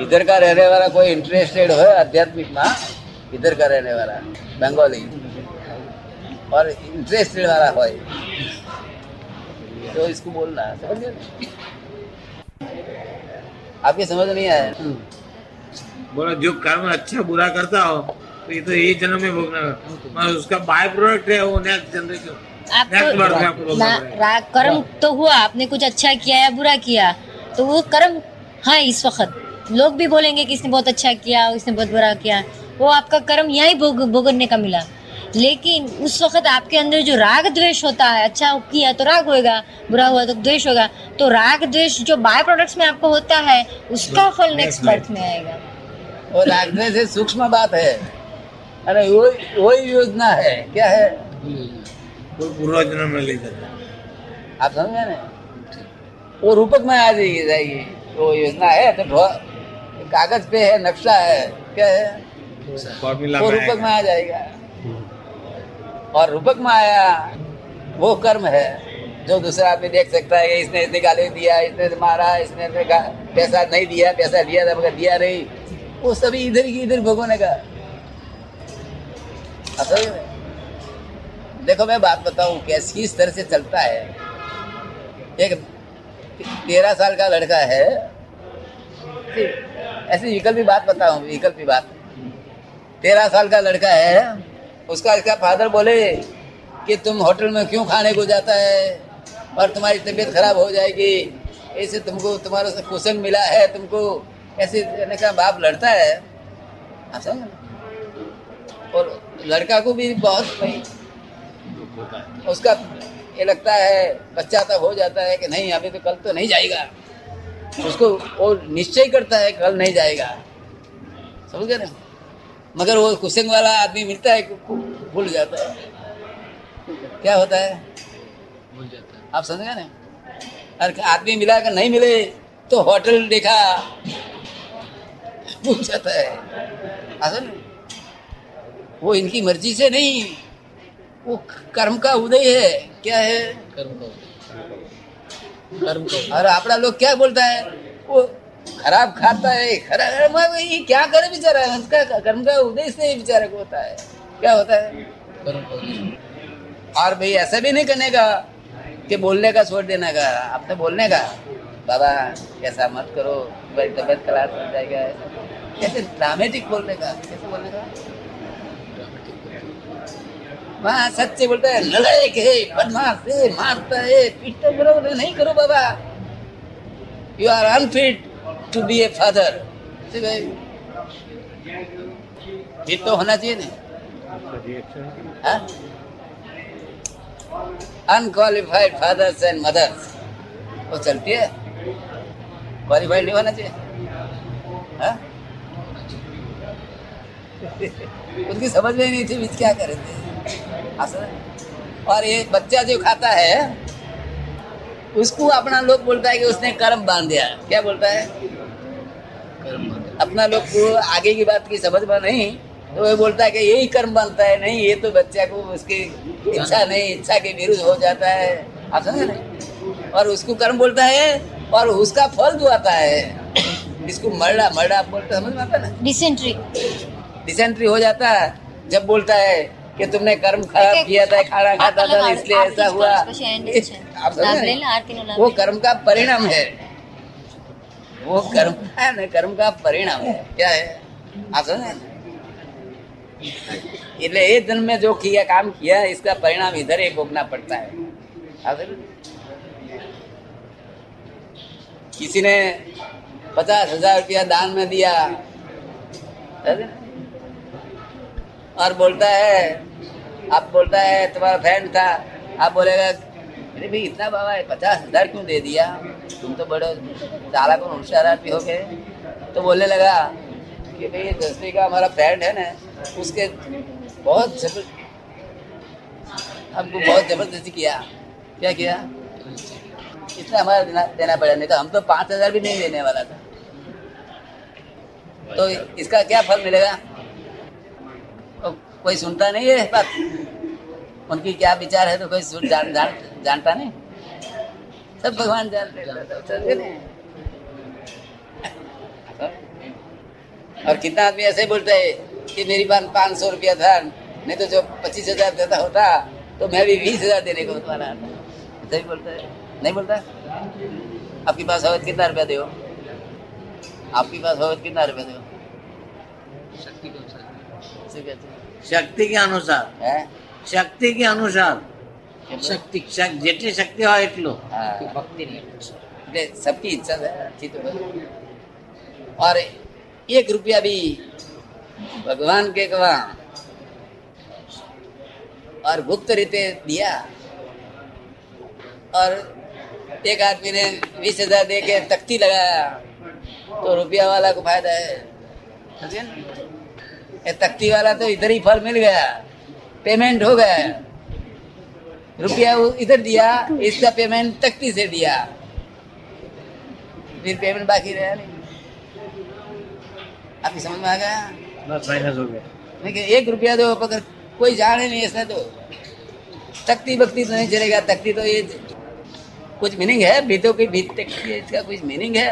इधर का रहने वाला कोई इंटरेस्टेड हो आध्यात्मिक में इधर का रहने वाला बंगाली। और इंटरेस्टेड वाला हो तो इसको बोलना समझ गए? आपकी समझ नहीं आया? बोला जो कर्म अच्छा बुरा करता हो तो ये तो यही जन्म में भोगना मगर उसका बाय प्रोडक्ट है वो नेक्स्ट जनरेशन नेक्स्ट बर्थ में आपको आपको भोगना ना- पड़ेगा। रा- कर्म तो हुआ आपने कुछ अच्छा किया या बुरा किया तो वो कर्म हाँ इस वक्त। लोग भी बोलेंगे कि इसने बहुत अच्छा किया इसने बहुत बुरा किया। वो आपका कर्म यहीं भोग भोगने का मिला। लेकिन उस वक्त आपके अंदर जो राग द्वेष होता है अच्छा किया तो राग होगा बुरा हुआ तो द्वेष होगा तो राग द्वेष जो बाय प्रोडक्ट्स में आपको होता है उसका फल नेक्स्ट बर्थ में आएगा। और रागने से सूक्ष्म बात है। अरे वो वही योजना है क्या है? वो पूर्व जन्म में ले जाता आप समझ गए ना? वो रूपक में आ जाएगी जाएगी वो योजना है तो कागज़ पे है नक्शा है क्या है? वो रूपक में आ जाएगा। और रूपक में आया वो कर्म है जो दूसरा आदमी देख सकता है कि इसने इतनी गाली दिया इसने मारा इसने पैसा नहीं दिया पैसा दिया था मगर दिया नहीं। वो सभी इधर की इधर भगोने का गए? देखो मैं बात बताऊँ कैसे किस तरह से चलता है। एक तेरह साल का लड़का है। ऐसी विकल्प की बात बताऊँ विकल्प की बात। तेरह साल का लड़का है, उसका इसका फादर बोले कि तुम होटल में क्यों खाने को जाता है? और तुम्हारी तबीयत खराब हो जाएगी। ऐसे तुमको, तुम्हारा क्वेश्चन मिला है, तुमको ऐसे कहने का बाप लड़ता है। और लड़का को भी बहुत उसका ये लगता है, बच्चा तक हो जाता है कि नहीं, अभी तो कल तो नहीं जाएगा। उसको वो निश्चय करता है कल नहीं जाएगा। समझ गए ना? मगर वो कुशिंग वाला आदमी मिलता है भूल जाता है। क्या होता है? भूल जाता है। आप समझ गए ना? और आदमी मिला अगर नहीं मिले तो होटल देखा भूल जाता है। असल वो इनकी मर्ज़ी से नहीं वो कर्म का उदय है। क्या है? कर्म का होता कर्म का। और अपना लोग क्या बोलता है? वो खराब खाता है खराब ये क्या करे बेचारा? उसका कर्म का उदय से बेचारे को होता है। क्या होता है? कर्म का और भाई ऐसा भी नहीं करने का कि बोलने का छोड़ देने का। आपने बोलने का। बाबा ऐसा मत करो तुम्हारी तबीयत खराब हो जाएगा। कैसे ड्रामेटिक बोलने का? कैसे बोलने का? वहाँ सच्चे बोलता है नलायक है बदमाश है मारता है, पीटता बरोबर नहीं करो बाबा। You are unfit to be a father fit तो होना चाहिए ना। अनक्वालिफाइड फादर्स एंड मदर्स वो चलती है। क्वालिफाइड नहीं होना चाहिए। हाँ? उनकी समझ में नहीं थी बीच क्या करे थे और ये बच्चा जो खाता है उसको अपना लोग बोलता है कि उसने कर्म बाँध दिया क्या बोलता है? कर्म अपना लोग को आगे की बात की समझ में नहीं तो वो बोलता है कि यही कर्म बनता है। नहीं ये तो बच्चा को उसकी इच्छा नहीं इच्छा के विरुद्ध हो जाता है। आप समझे ना? और उसको कर्म बोलता है और उसका फल जो आता है इसको मरड़ा मरड़ा आप बोलते समझ में आता है ना? डिसेंट्री डिसेंट्री हो जाता है। जब बोलता है कि तुमने कर्म खराब किया था खाना खाता था इसलिए ऐसा हुआ आप समझे ना? वो कर्म का परिणाम है वो कर्म है ना कर्म का परिणाम है क्या है आप समझे ना? એટલે એ જન્મ में जो किया काम किया इसका परिणाम इधर ही भोगना पड़ता है आप समझे? किसी ने पचास हजार रुपया दान में दिया समझे? और बोलता है आप बोलता है तुम्हारा फ्रेंड था। आप बोलेगा, अरे भाई, इतना बाबा है, पचास हज़ार क्यों दे दिया? तुम तो बड़े चालाक और होशियार आदमी हो गए। तो बोलने लगा कि भाई, ये दसवीं का हमारा फ्रेंड है ना, उसके बहुत जबर हमको बहुत ज़बरदस्ती किया। क्या किया? इतना हमारा देना देना पड़ा, नहीं तो हम तो पाँच हज़ार भी नहीं देने वाला था। तो इसका क्या फल मिलेगा? कोई सुनता नहीं है बात। उनकी क्या विचार है तो कोई सुन जान, जान, जानता नहीं। सब भगवान जानते हैं? और कितना आदमी ऐसे बोलता है कि मेरी पास पाँच सौ रुपया था नहीं तो जो पच्चीस हज़ार देता होता तो मैं भी बीस हज़ार देने को ऐसा ही बोलता है। नहीं बोलता? आपके पास हो कितना रुपया दो आपके पास हो कितना रुपया दो शक्ति के अनुसार ऐसे कहते हैं। શક્તિ કે અનુસાર हैं? શક્તિ કે અનુસાર શક્તિ શક- જેટલી શક્તિ હોય એટલું हाँ ભક્તિ નહીં એટલે सबकी इच्छा है अच्छी तो है। और एक रुपया भी भगवान के कवा और गुप्त रीते दिया और एक आदमी ने बीस हजार दे के तख्ती लगाया तो रुपया वाला को फायदा है समझे ना? ये तख्ती वाला तो इधर ही फल मिल गया। पेमेंट हो गया। रुपया इधर दिया इसका पेमेंट तख्ती से दिया। फिर पेमेंट बाकी रहा नहीं। आपकी समझ में आ गया? माइनस हो एक रुपया दो अगर कोई जाने नहीं ऐसा तो। तख्ती बख्ती तो नहीं चलेगा तख्ती तो ये कुछ मीनिंग है? भीतों की भीत तख्ती इसका कुछ मीनिंग है?